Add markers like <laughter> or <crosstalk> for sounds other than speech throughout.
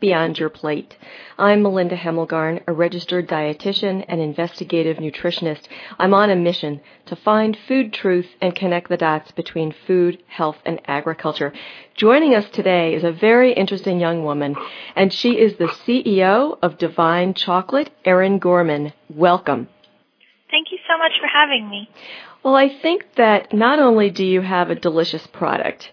beyond your plate. I'm Melinda Hemmelgarn, a registered dietitian and investigative nutritionist. I'm on a mission to find food truth and connect the dots between food, health, and agriculture. Joining us today is a very interesting young woman, and she is the CEO of Divine Chocolate, Erin Gorman. Welcome. Thank you so much for having me. Well, I think that not only do you have a delicious product,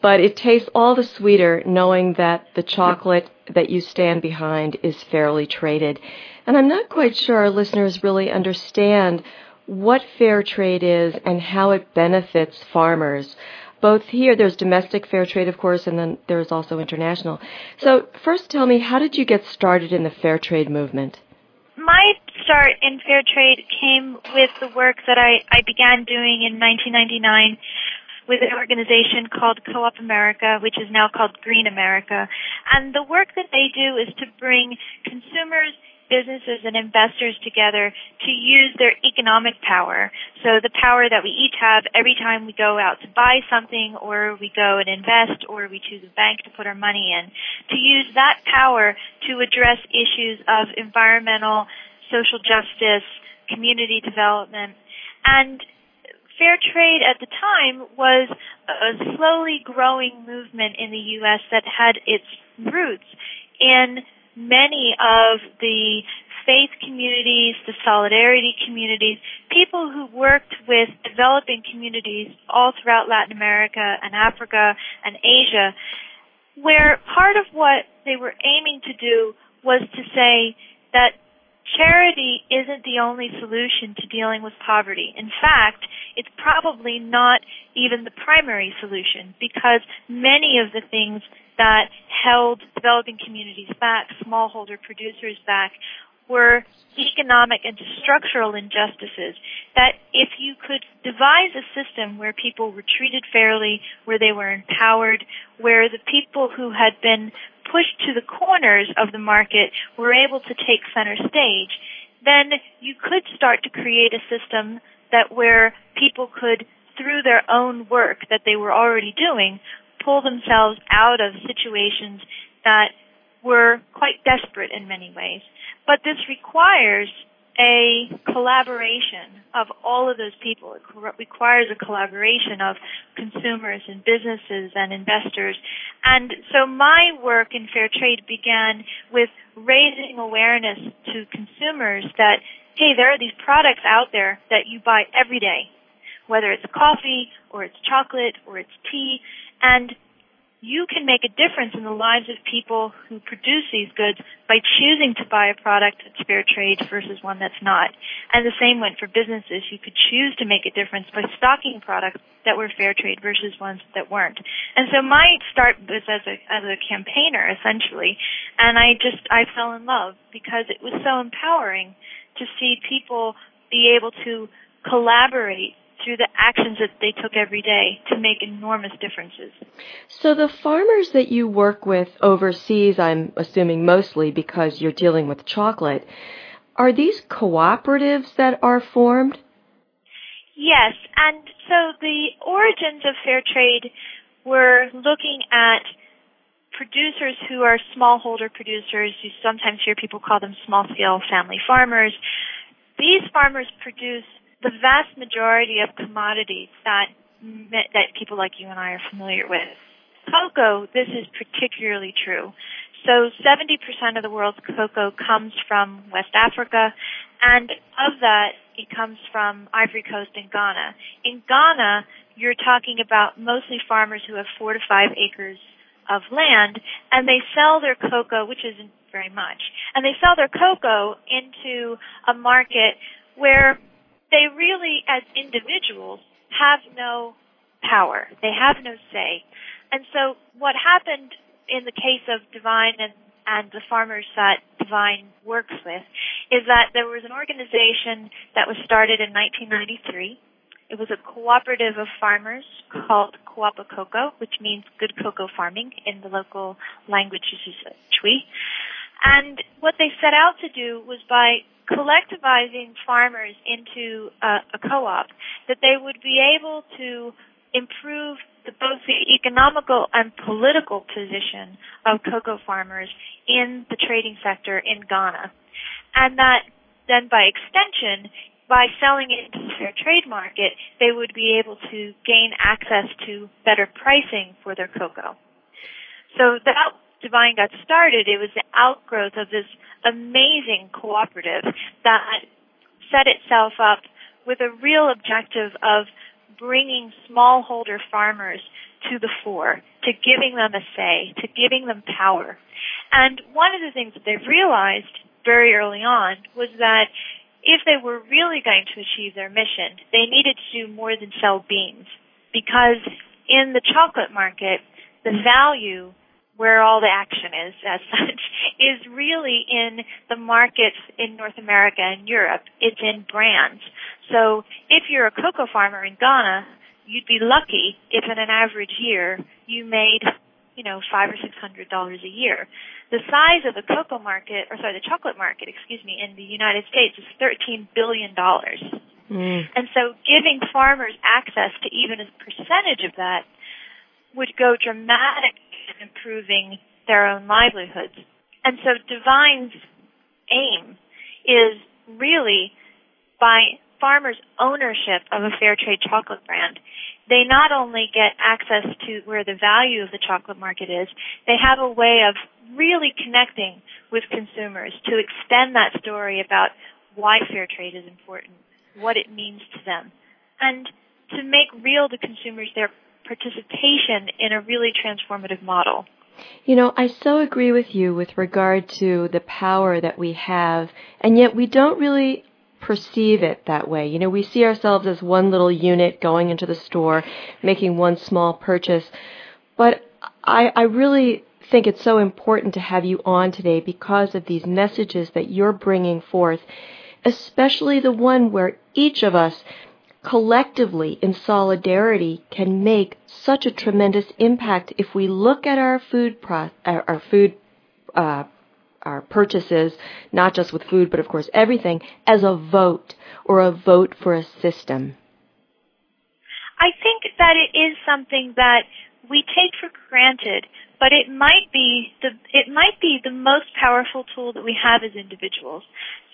but it tastes all the sweeter knowing that the chocolate that you stand behind is fairly traded. And I'm not quite sure our listeners really understand what fair trade is and how it benefits farmers. Both here, there's domestic fair trade, of course, and then there's also international. So, first tell me, how did you get started in the fair trade movement? My start in fair trade came with the work that I, I began doing in 1999 with an organization called Co-op America, which is now called Green America. And the work that they do is to bring consumers businesses and investors together to use their economic power. So the power that we each have every time we go out to buy something or we go and invest or we choose a bank to put our money in, to use that power to address issues of environmental, social justice, community development, and fair trade at the time was a slowly growing movement in the U.S. that had its roots in many of the faith communities, the solidarity communities, people who worked with developing communities all throughout Latin America and Africa and Asia, where part of what they were aiming to do was to say that charity isn't the only solution to dealing with poverty. In fact, it's probably not even the primary solution because many of the things that held developing communities back, smallholder producers back, were economic and structural injustices that if you could devise a system where people were treated fairly, where they were empowered, where the people who had been pushed to the corners of the market were able to take center stage, then you could start to create a system that where people could, through their own work that they were already doing, pull themselves out of situations that were quite desperate in many ways. But this requires a collaboration of all of those people. It requires a collaboration of consumers and businesses and investors. And so my work in fair trade began with raising awareness to consumers that, hey, there are these products out there that you buy every day, whether it's coffee or it's chocolate or it's tea, and you can make a difference in the lives of people who produce these goods by choosing to buy a product that's fair trade versus one that's not. And the same went for businesses. You could choose to make a difference by stocking products that were fair trade versus ones that weren't. And so my start was as a as a campaigner essentially, and I just I fell in love because it was so empowering to see people be able to collaborate through the actions that they took every day to make enormous differences. So the farmers that you work with overseas, I'm assuming mostly because you're dealing with chocolate, are these cooperatives that are formed? Yes, and so the origins of fair trade were looking at producers who are smallholder producers. You sometimes hear people call them small scale family farmers. These farmers produce the vast majority of commodities that that people like you and I are familiar with. Cocoa, this is particularly true. So 70% of the world's cocoa comes from West Africa, and of that, it comes from Ivory Coast and Ghana. In Ghana, you're talking about mostly farmers who have four to five acres of land, and they sell their cocoa, which isn't very much, and they sell their cocoa into a market where they really, as individuals, have no power. They have no say. And so what happened in the case of Divine and, and the farmers that Divine works with is that there was an organization that was started in 1993. It was a cooperative of farmers called Kuapa Kokoo, which means good cocoa farming in the local language, which is Twi. And what they set out to do was by collectivizing farmers into a, a co-op, that they would be able to improve the, both the economical and political position of cocoa farmers in the trading sector in Ghana. And that then by extension, by selling it into the fair trade market, they would be able to gain access to better pricing for their cocoa. So that Divine got started, it was the outgrowth of this amazing cooperative that set itself up with a real objective of bringing smallholder farmers to the fore, to giving them a say, to giving them power. And one of the things that they've realized very early on was that if they were really going to achieve their mission, they needed to do more than sell beans. Because in the chocolate market, the value where all the action is as <laughs> such is really in the markets in North America and Europe. It's in brands. So if you're a cocoa farmer in Ghana, you'd be lucky if in an average year you made, you know, five or six hundred dollars a year. The size of the cocoa market, or sorry, the chocolate market, excuse me, in the United States is thirteen billion dollars. Mm. And so giving farmers access to even a percentage of that would go dramatically in improving their own livelihoods. And so Divine's aim is really by farmers' ownership of a fair trade chocolate brand, they not only get access to where the value of the chocolate market is, they have a way of really connecting with consumers to extend that story about why fair trade is important, what it means to them, and to make real to consumers their participation in a really transformative model. You know, I so agree with you with regard to the power that we have, and yet we don't really perceive it that way. You know, we see ourselves as one little unit going into the store, making one small purchase. But I, I really think it's so important to have you on today because of these messages that you're bringing forth, especially the one where each of us collectively in solidarity can make such a tremendous impact if we look at our food pro- our, our food uh, our purchases, not just with food, but of course everything, as a vote or a vote for a system? I think that it is something that we take for granted but it might be the it might be the most powerful tool that we have as individuals.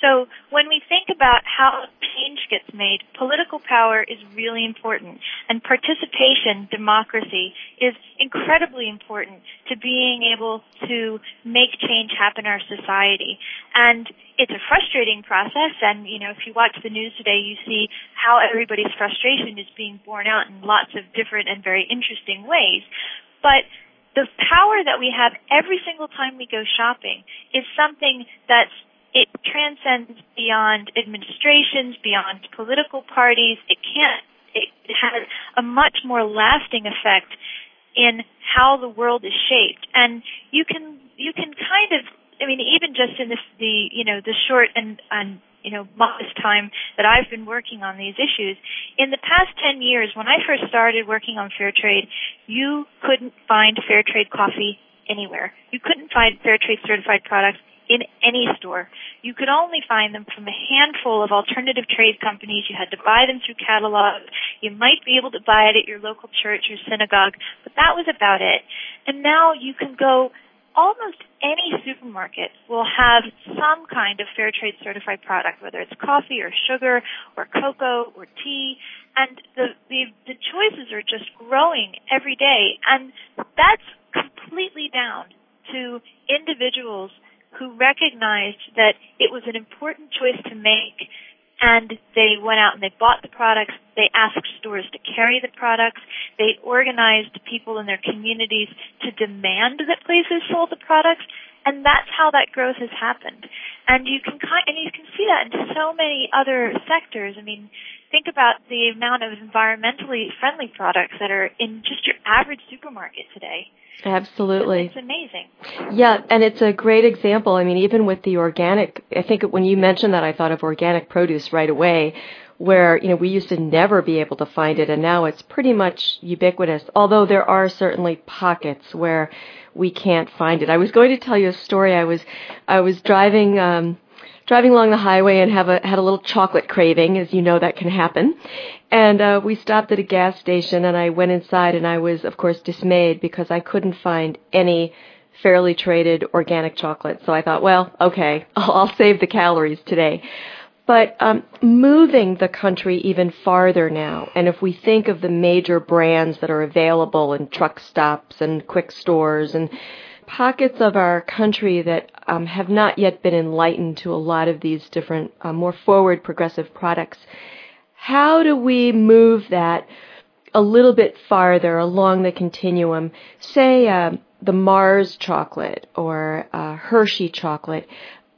So when we think about how change gets made, political power is really important and participation, democracy is incredibly important to being able to make change happen in our society. And it's a frustrating process and you know if you watch the news today you see how everybody's frustration is being borne out in lots of different and very interesting ways. But the power that we have every single time we go shopping is something that's it transcends beyond administrations, beyond political parties. It can't. It has a much more lasting effect in how the world is shaped, and you can you can kind of. I mean, even just in this, the you know the short and and you know, modest time that I've been working on these issues. In the past 10 years, when I first started working on fair trade, you couldn't find fair trade coffee anywhere. You couldn't find fair trade certified products in any store. You could only find them from a handful of alternative trade companies. You had to buy them through catalogs. You might be able to buy it at your local church or synagogue, but that was about it. And now you can go almost any supermarket will have some kind of fair trade certified product, whether it's coffee or sugar or cocoa or tea. And the, the, the choices are just growing every day. And that's completely down to individuals who recognized that it was an important choice to make and they went out and they bought the products. They asked stores to carry the products. They organized people in their communities to demand that places sold the products, and that's how that growth has happened. And you can kind and you can see that in so many other sectors. I mean, think about the amount of environmentally friendly products that are in just your average supermarket today. Absolutely. It's amazing. Yeah, and it's a great example. I mean, even with the organic, I think when you mentioned that, I thought of organic produce right away, where, you know, we used to never be able to find it and now it's pretty much ubiquitous. Although there are certainly pockets where we can't find it. I was going to tell you a story. I was, I was driving, um, driving along the highway and have a had a little chocolate craving, as you know that can happen. And uh, we stopped at a gas station, and I went inside, and I was, of course, dismayed because I couldn't find any fairly traded organic chocolate. So I thought, well, okay, I'll, <laughs> I'll save the calories today. But um, moving the country even farther now, and if we think of the major brands that are available in truck stops and quick stores and pockets of our country that um, have not yet been enlightened to a lot of these different, uh, more forward progressive products. How do we move that a little bit farther along the continuum? Say uh, the Mars chocolate or uh, Hershey chocolate.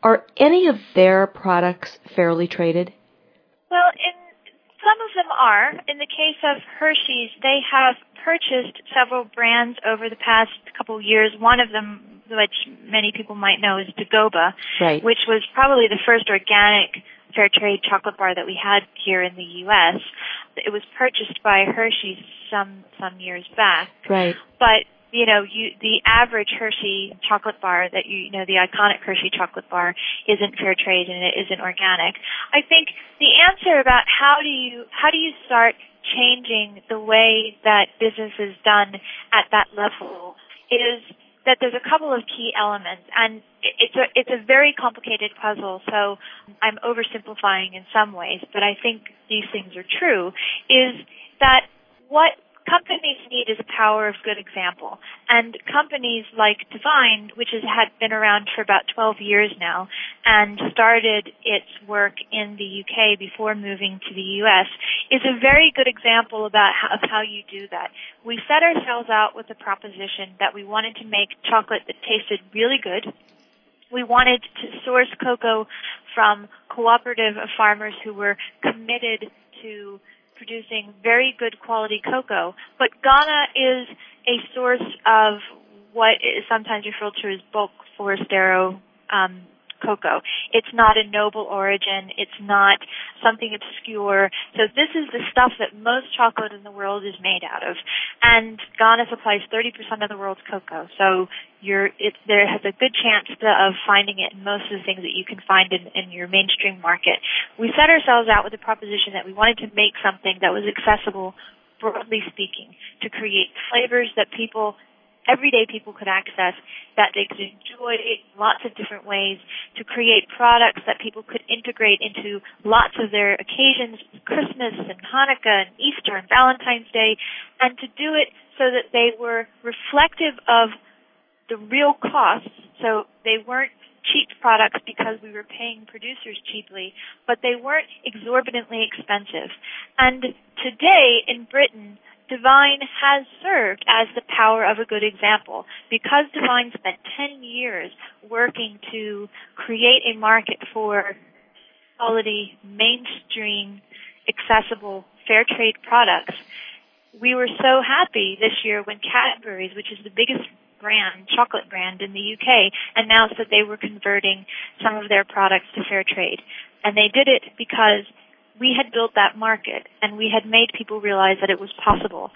Are any of their products fairly traded? Well, in some of them are. In the case of Hershey's, they have purchased several brands over the past couple of years. One of them, which many people might know, is Dagoba, right. which was probably the first organic fair trade chocolate bar that we had here in the U.S. It was purchased by Hershey's some some years back. Right. But you know, you, the average Hershey chocolate bar that you, you know, the iconic Hershey chocolate bar isn't fair trade and it isn't organic. I think the answer about how do you, how do you start changing the way that business is done at that level is that there's a couple of key elements and it's a it's a very complicated puzzle so I'm oversimplifying in some ways but I think these things are true is that what companies need is a power of good example. And companies like Divine, which has had been around for about 12 years now and started its work in the UK before moving to the US, is a very good example about how, of how you do that. We set ourselves out with the proposition that we wanted to make chocolate that tasted really good. We wanted to source cocoa from cooperative farmers who were committed to producing very good quality cocoa. But Ghana is a source of what is sometimes referred to as bulk forastero um, cocoa. It's not a noble origin. It's not something obscure. So this is the stuff that most chocolate in the world is made out of. And Ghana supplies 30% of the world's cocoa. So you're, it, there has a good chance of finding it in most of the things that you can find in, in your mainstream market. We set ourselves out with the proposition that we wanted to make something that was accessible broadly speaking, to create flavors that people everyday people could access, that they could enjoy in lots of different ways, to create products that people could integrate into lots of their occasions, Christmas and Hanukkah and Easter and Valentine's Day, and to do it so that they were reflective of the real costs. So they weren't cheap products because we were paying producers cheaply, but they weren't exorbitantly expensive. And today in Britain, Divine has served as the power of a good example. Because Divine spent 10 years working to create a market for quality, mainstream, accessible, fair trade products, we were so happy this year when Cadbury's, which is the biggest brand, chocolate brand in the UK, announced that they were converting some of their products to fair trade. And they did it because we had built that market and we had made people realize that it was possible.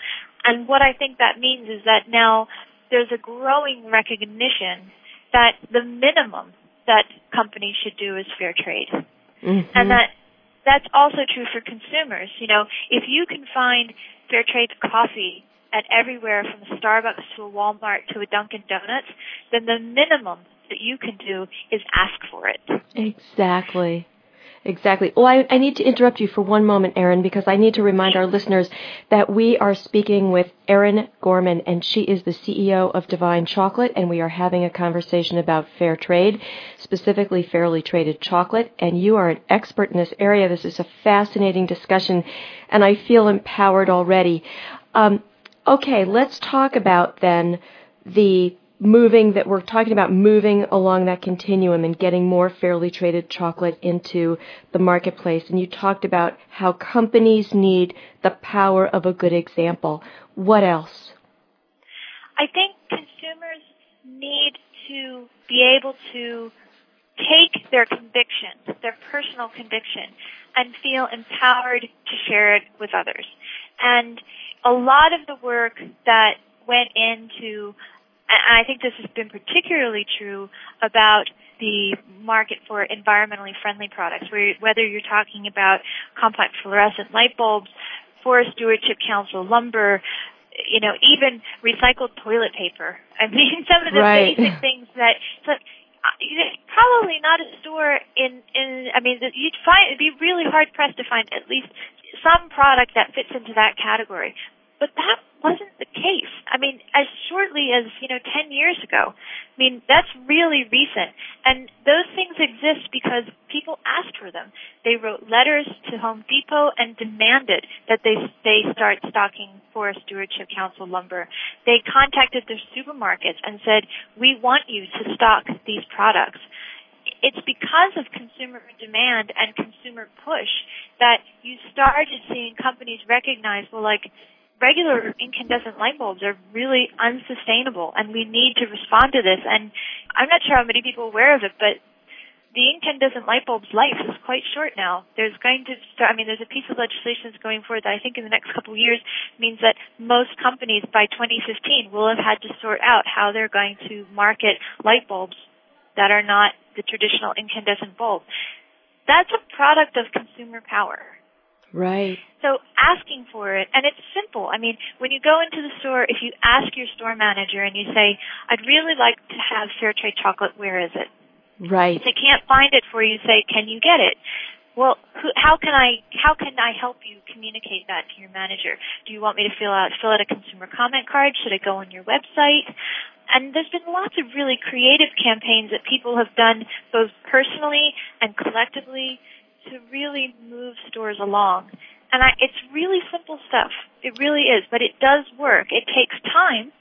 And what I think that means is that now there's a growing recognition that the minimum that companies should do is fair trade. Mm-hmm. And that that's also true for consumers. You know, if you can find fair trade coffee at everywhere from a Starbucks to a Walmart to a Dunkin' Donuts, then the minimum that you can do is ask for it. Exactly. Exactly. Well, I, I, need to interrupt you for one moment, Erin, because I need to remind our listeners that we are speaking with Erin Gorman, and she is the CEO of Divine Chocolate, and we are having a conversation about fair trade, specifically fairly traded chocolate. And you are an expert in this area. This is a fascinating discussion, and I feel empowered already. Um, okay, let's talk about then the moving that we're talking about moving along that continuum and getting more fairly traded chocolate into the marketplace. And you talked about how companies need the power of a good example. What else? I think consumers need to be able to take their conviction, their personal conviction, and feel empowered to share it with others. And a lot of the work that went into, and I think this has been particularly true about the market for environmentally friendly products, where, whether you're talking about compact fluorescent light bulbs, Forest Stewardship Council lumber, you know, even recycled toilet paper. <laughs> I mean, some of the right. basic things that, so, uh, probably not a store in, in, I mean, you'd find, it'd be really hard pressed to find at least some product that fits into that category. But that wasn't the case. I mean, as shortly as, you know, 10 years ago. I mean, that's really recent. And those things exist because people asked for them. They wrote letters to Home Depot and demanded that they, they start stocking Forest Stewardship Council lumber. They contacted their supermarkets and said, we want you to stock these products it's because of consumer demand and consumer push that you started seeing companies recognize, well, like, regular incandescent light bulbs are really unsustainable and we need to respond to this. And I'm not sure how many people are aware of it, but the incandescent light bulb's life is quite short now. There's going to start, I mean, there's a piece of legislation that's going forward that I think in the next couple of years means that most companies by 2015 will have had to sort out how they're going to market light bulbs that are not the traditional incandescent bulb. That's a product of consumer power. Right. So asking for it, and it's simple. I mean, when you go into the store, if you ask your store manager and you say, I'd really like to have fair trade chocolate, where is it? Right. If they can't find it for you, say, can you get it? Well, who, how can I how can I help you communicate that to your manager? Do you want me to fill out fill out a consumer comment card? Should I go on your website? And there's been lots of really creative campaigns that people have done both personally and collectively to really move stores along. And I, it's really simple stuff. It really is, but it does work. It takes time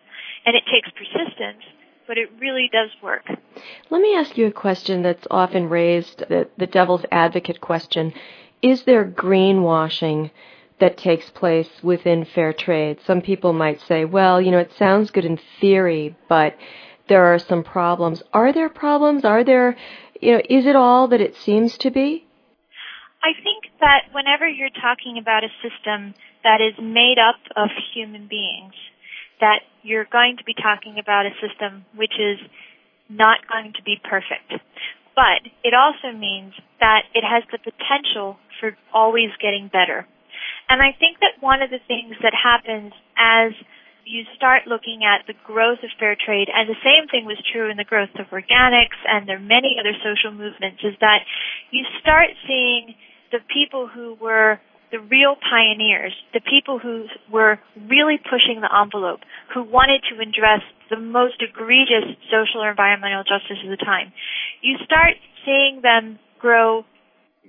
and it takes persistence, but it really does work. Let me ask you a question that's often raised, the, the devil's advocate question. Is there greenwashing that takes place within fair trade? Some people might say, well, you know, it sounds good in theory, but there are some problems. Are there problems? Are there, you know, is it all that it seems to be? I think that whenever you're talking about a system that is made up of human beings, that you're going to be talking about a system which is not going to be perfect. But it also means that it has the potential for always getting better. And I think that one of the things that happens as you start looking at the growth of fair trade, and the same thing was true in the growth of organics and there are many other social movements, is that you start seeing the people who were the real pioneers, the people who were really pushing the envelope, who wanted to address the most egregious social or environmental justice of the time. You start seeing them grow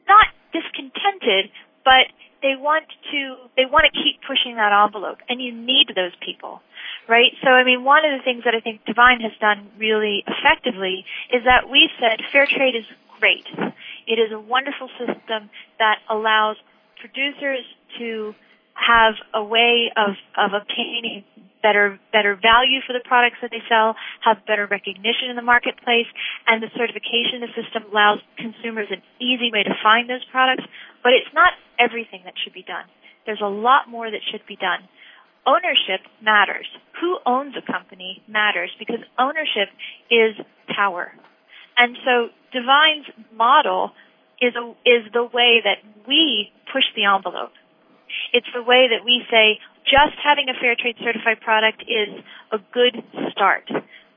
not discontented, but they want to they want to keep pushing that envelope and you need those people right so i mean one of the things that i think divine has done really effectively is that we said fair trade is great it is a wonderful system that allows producers to have a way of, of obtaining better better value for the products that they sell, have better recognition in the marketplace, and the certification the system allows consumers an easy way to find those products. But it's not everything that should be done. There's a lot more that should be done. Ownership matters. Who owns a company matters because ownership is power. And so Divine's model is a, is the way that we push the envelope. It's the way that we say just having a fair trade certified product is a good start,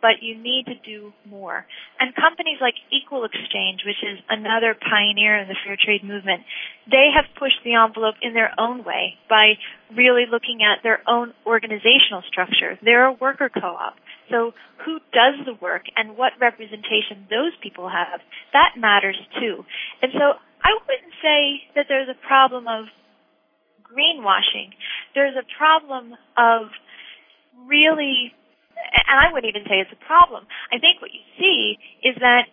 but you need to do more. And companies like Equal Exchange, which is another pioneer in the fair trade movement, they have pushed the envelope in their own way by really looking at their own organizational structure. They're a worker co-op. So who does the work and what representation those people have, that matters too. And so I wouldn't say that there's a problem of greenwashing. There's a problem of really, and I wouldn't even say it's a problem. I think what you see is that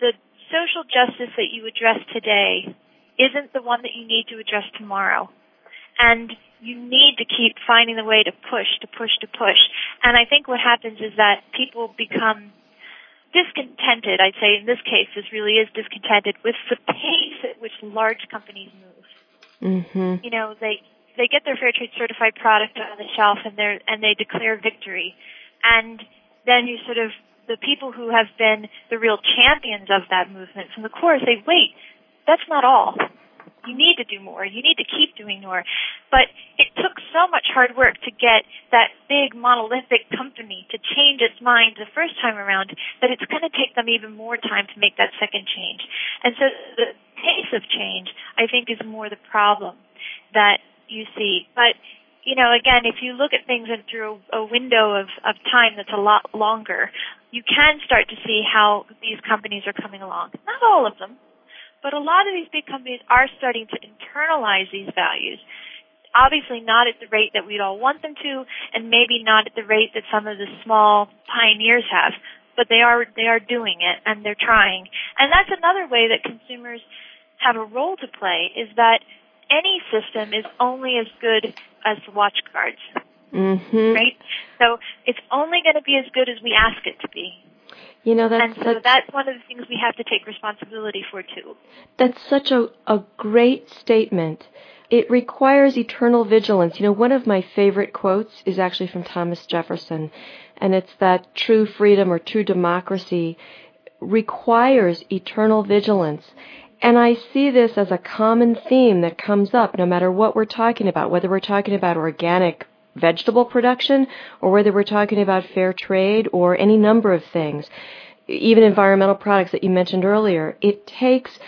the social justice that you address today isn't the one that you need to address tomorrow. And you need to keep finding the way to push, to push, to push. And I think what happens is that people become discontented. I'd say in this case, this really is discontented with the pace at which large companies move. Mm-hmm. You know, they they get their fair trade certified product on the shelf and they and they declare victory, and then you sort of the people who have been the real champions of that movement from the core say, wait, that's not all you need to do more. You need to keep doing more. But it took so much hard work to get that big monolithic company to change its mind the first time around that it's going to take them even more time to make that second change. And so the pace of change, I think, is more the problem that you see. But you know, again, if you look at things through a, a window of, of time that's a lot longer, you can start to see how these companies are coming along. Not all of them, but a lot of these big companies are starting to internalize these values. Obviously not at the rate that we'd all want them to, and maybe not at the rate that some of the small pioneers have, but they are, they are doing it, and they're trying. And that's another way that consumers have a role to play, is that any system is only as good as the watch guards. Mm-hmm. Right? So it's only going to be as good as we ask it to be. You know, that's, and so that's, that's one of the things we have to take responsibility for too. That's such a, a great statement. It requires eternal vigilance. You know, one of my favorite quotes is actually from Thomas Jefferson, and it's that true freedom or true democracy requires eternal vigilance. And I see this as a common theme that comes up no matter what we're talking about, whether we're talking about organic vegetable production or whether we're talking about fair trade or any number of things, even environmental products that you mentioned earlier. It takes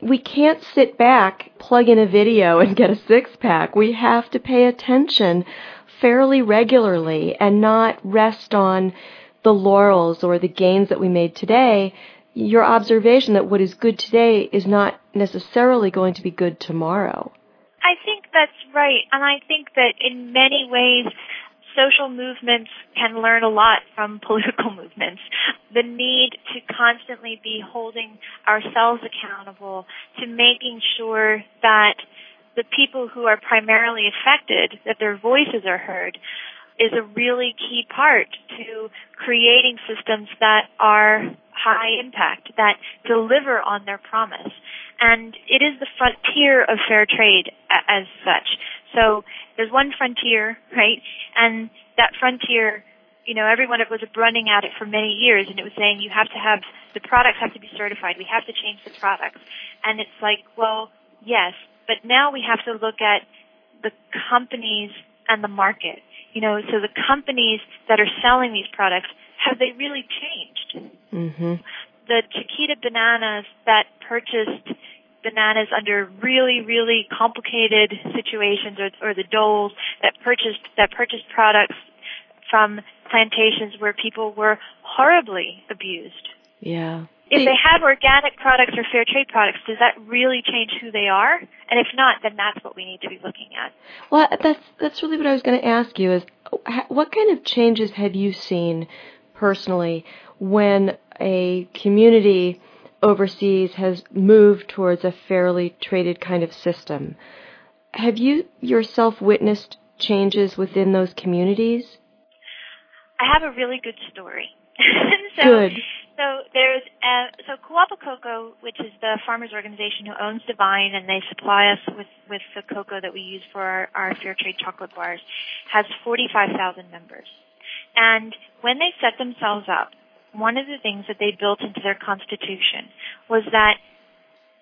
we can't sit back, plug in a video and get a six pack. We have to pay attention fairly regularly and not rest on the laurels or the gains that we made today. Your observation that what is good today is not necessarily going to be good tomorrow. I think that's right. And I think that in many ways, social movements can learn a lot from <laughs> political movements. The need to constantly be holding ourselves accountable to making sure that the people who are primarily affected, that their voices are heard, is a really key part to creating systems that are high impact, that deliver on their promise and it is the frontier of fair trade as such. So there's one frontier, right? And that frontier, you know, everyone was running at it for many years, and it was saying you have to have the products have to be certified. We have to change the products, and it's like, well, yes, but now we have to look at the companies and the market. You know, so the companies that are selling these products have they really changed? Mm-hmm the Chiquita bananas that purchased bananas under really, really complicated situations or, or the doles that purchased, that purchased products from plantations where people were horribly abused. Yeah. If they have organic products or fair trade products, does that really change who they are? And if not, then that's what we need to be looking at. Well, that's that's really what I was going to ask you is what kind of changes have you seen personally when a community overseas has moved towards a fairly traded kind of system. Have you yourself witnessed changes within those communities? I have a really good story. <laughs> so, good. So there's uh, so Kuapa Kokoo, which is the farmers organization who owns Divine, and they supply us with with the cocoa that we use for our, our fair trade chocolate bars, has 45,000 members. And when they set themselves up, one of the things that they built into their constitution was that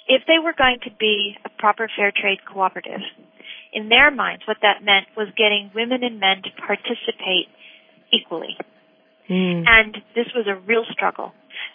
if they were going to be a proper fair trade cooperative, in their minds, what that meant was getting women and men to participate equally. Mm. And this was a real struggle.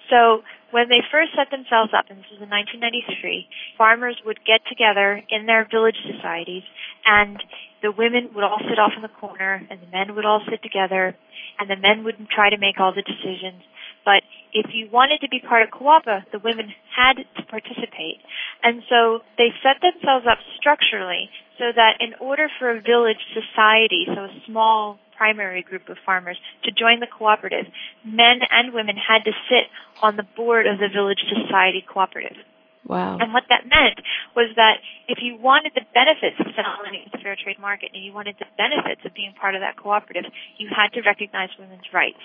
So when they first set themselves up, and this was in 1993, farmers would get together in their village societies and the women would all sit off in the corner and the men would all sit together and the men would try to make all the decisions but if you wanted to be part of Kuapa, the women had to participate. And so they set themselves up structurally so that in order for a village society, so a small primary group of farmers, to join the cooperative, men and women had to sit on the board of the village society cooperative. Wow. And what that meant was that if you wanted the benefits of selling in the fair trade market and you wanted the benefits of being part of that cooperative, you had to recognize women's rights.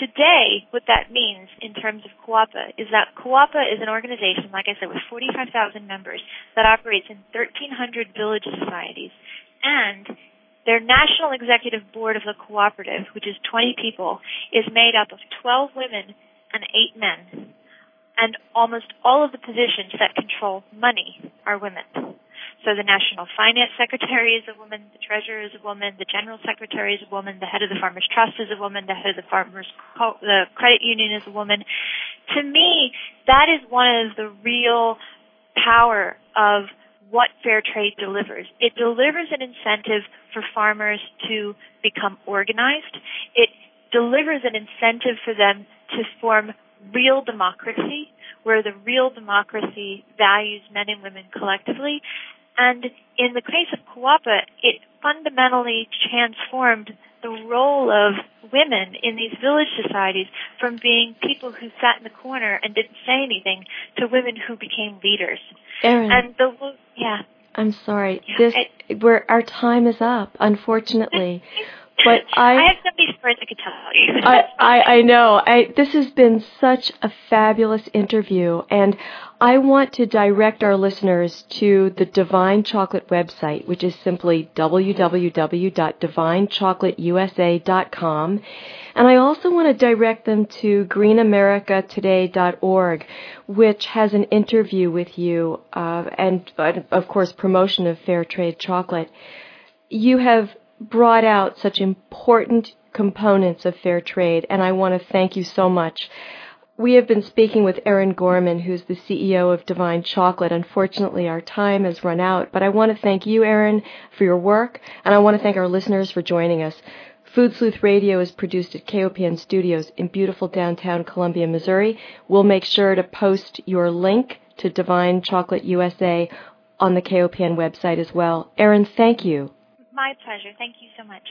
Today, what that means in terms of Kuapa is that Kuapa is an organization, like I said, with 45,000 members that operates in 1,300 village societies. And their national executive board of the cooperative, which is 20 people, is made up of 12 women and 8 men. And almost all of the positions that control money are women. So the National Finance Secretary is a woman, the Treasurer is a woman, the General Secretary is a woman, the head of the Farmers Trust is a woman, the head of the Farmers Co- the Credit Union is a woman. To me, that is one of the real power of what fair trade delivers. It delivers an incentive for farmers to become organized. It delivers an incentive for them to form real democracy, where the real democracy values men and women collectively, and in the case of Kuapa, it fundamentally transformed the role of women in these village societies from being people who sat in the corner and didn't say anything to women who became leaders. Erin, and the yeah. I'm sorry. Yeah, this I, where our time is up, unfortunately. <laughs> But I, I have so stories I could tell you. <laughs> I, I, I know. I, this has been such a fabulous interview, and I want to direct our listeners to the Divine Chocolate website, which is simply www.divinechocolateusa.com. And I also want to direct them to greenamericatoday.org, which has an interview with you uh, and, uh, of course, promotion of fair trade chocolate. You have brought out such important components of fair trade, and I want to thank you so much. We have been speaking with Erin Gorman, who's the CEO of Divine Chocolate. Unfortunately, our time has run out, but I want to thank you, Erin, for your work, and I want to thank our listeners for joining us. Food Sleuth Radio is produced at KOPN Studios in beautiful downtown Columbia, Missouri. We'll make sure to post your link to Divine Chocolate USA on the KOPN website as well. Erin, thank you. My pleasure. Thank you so much.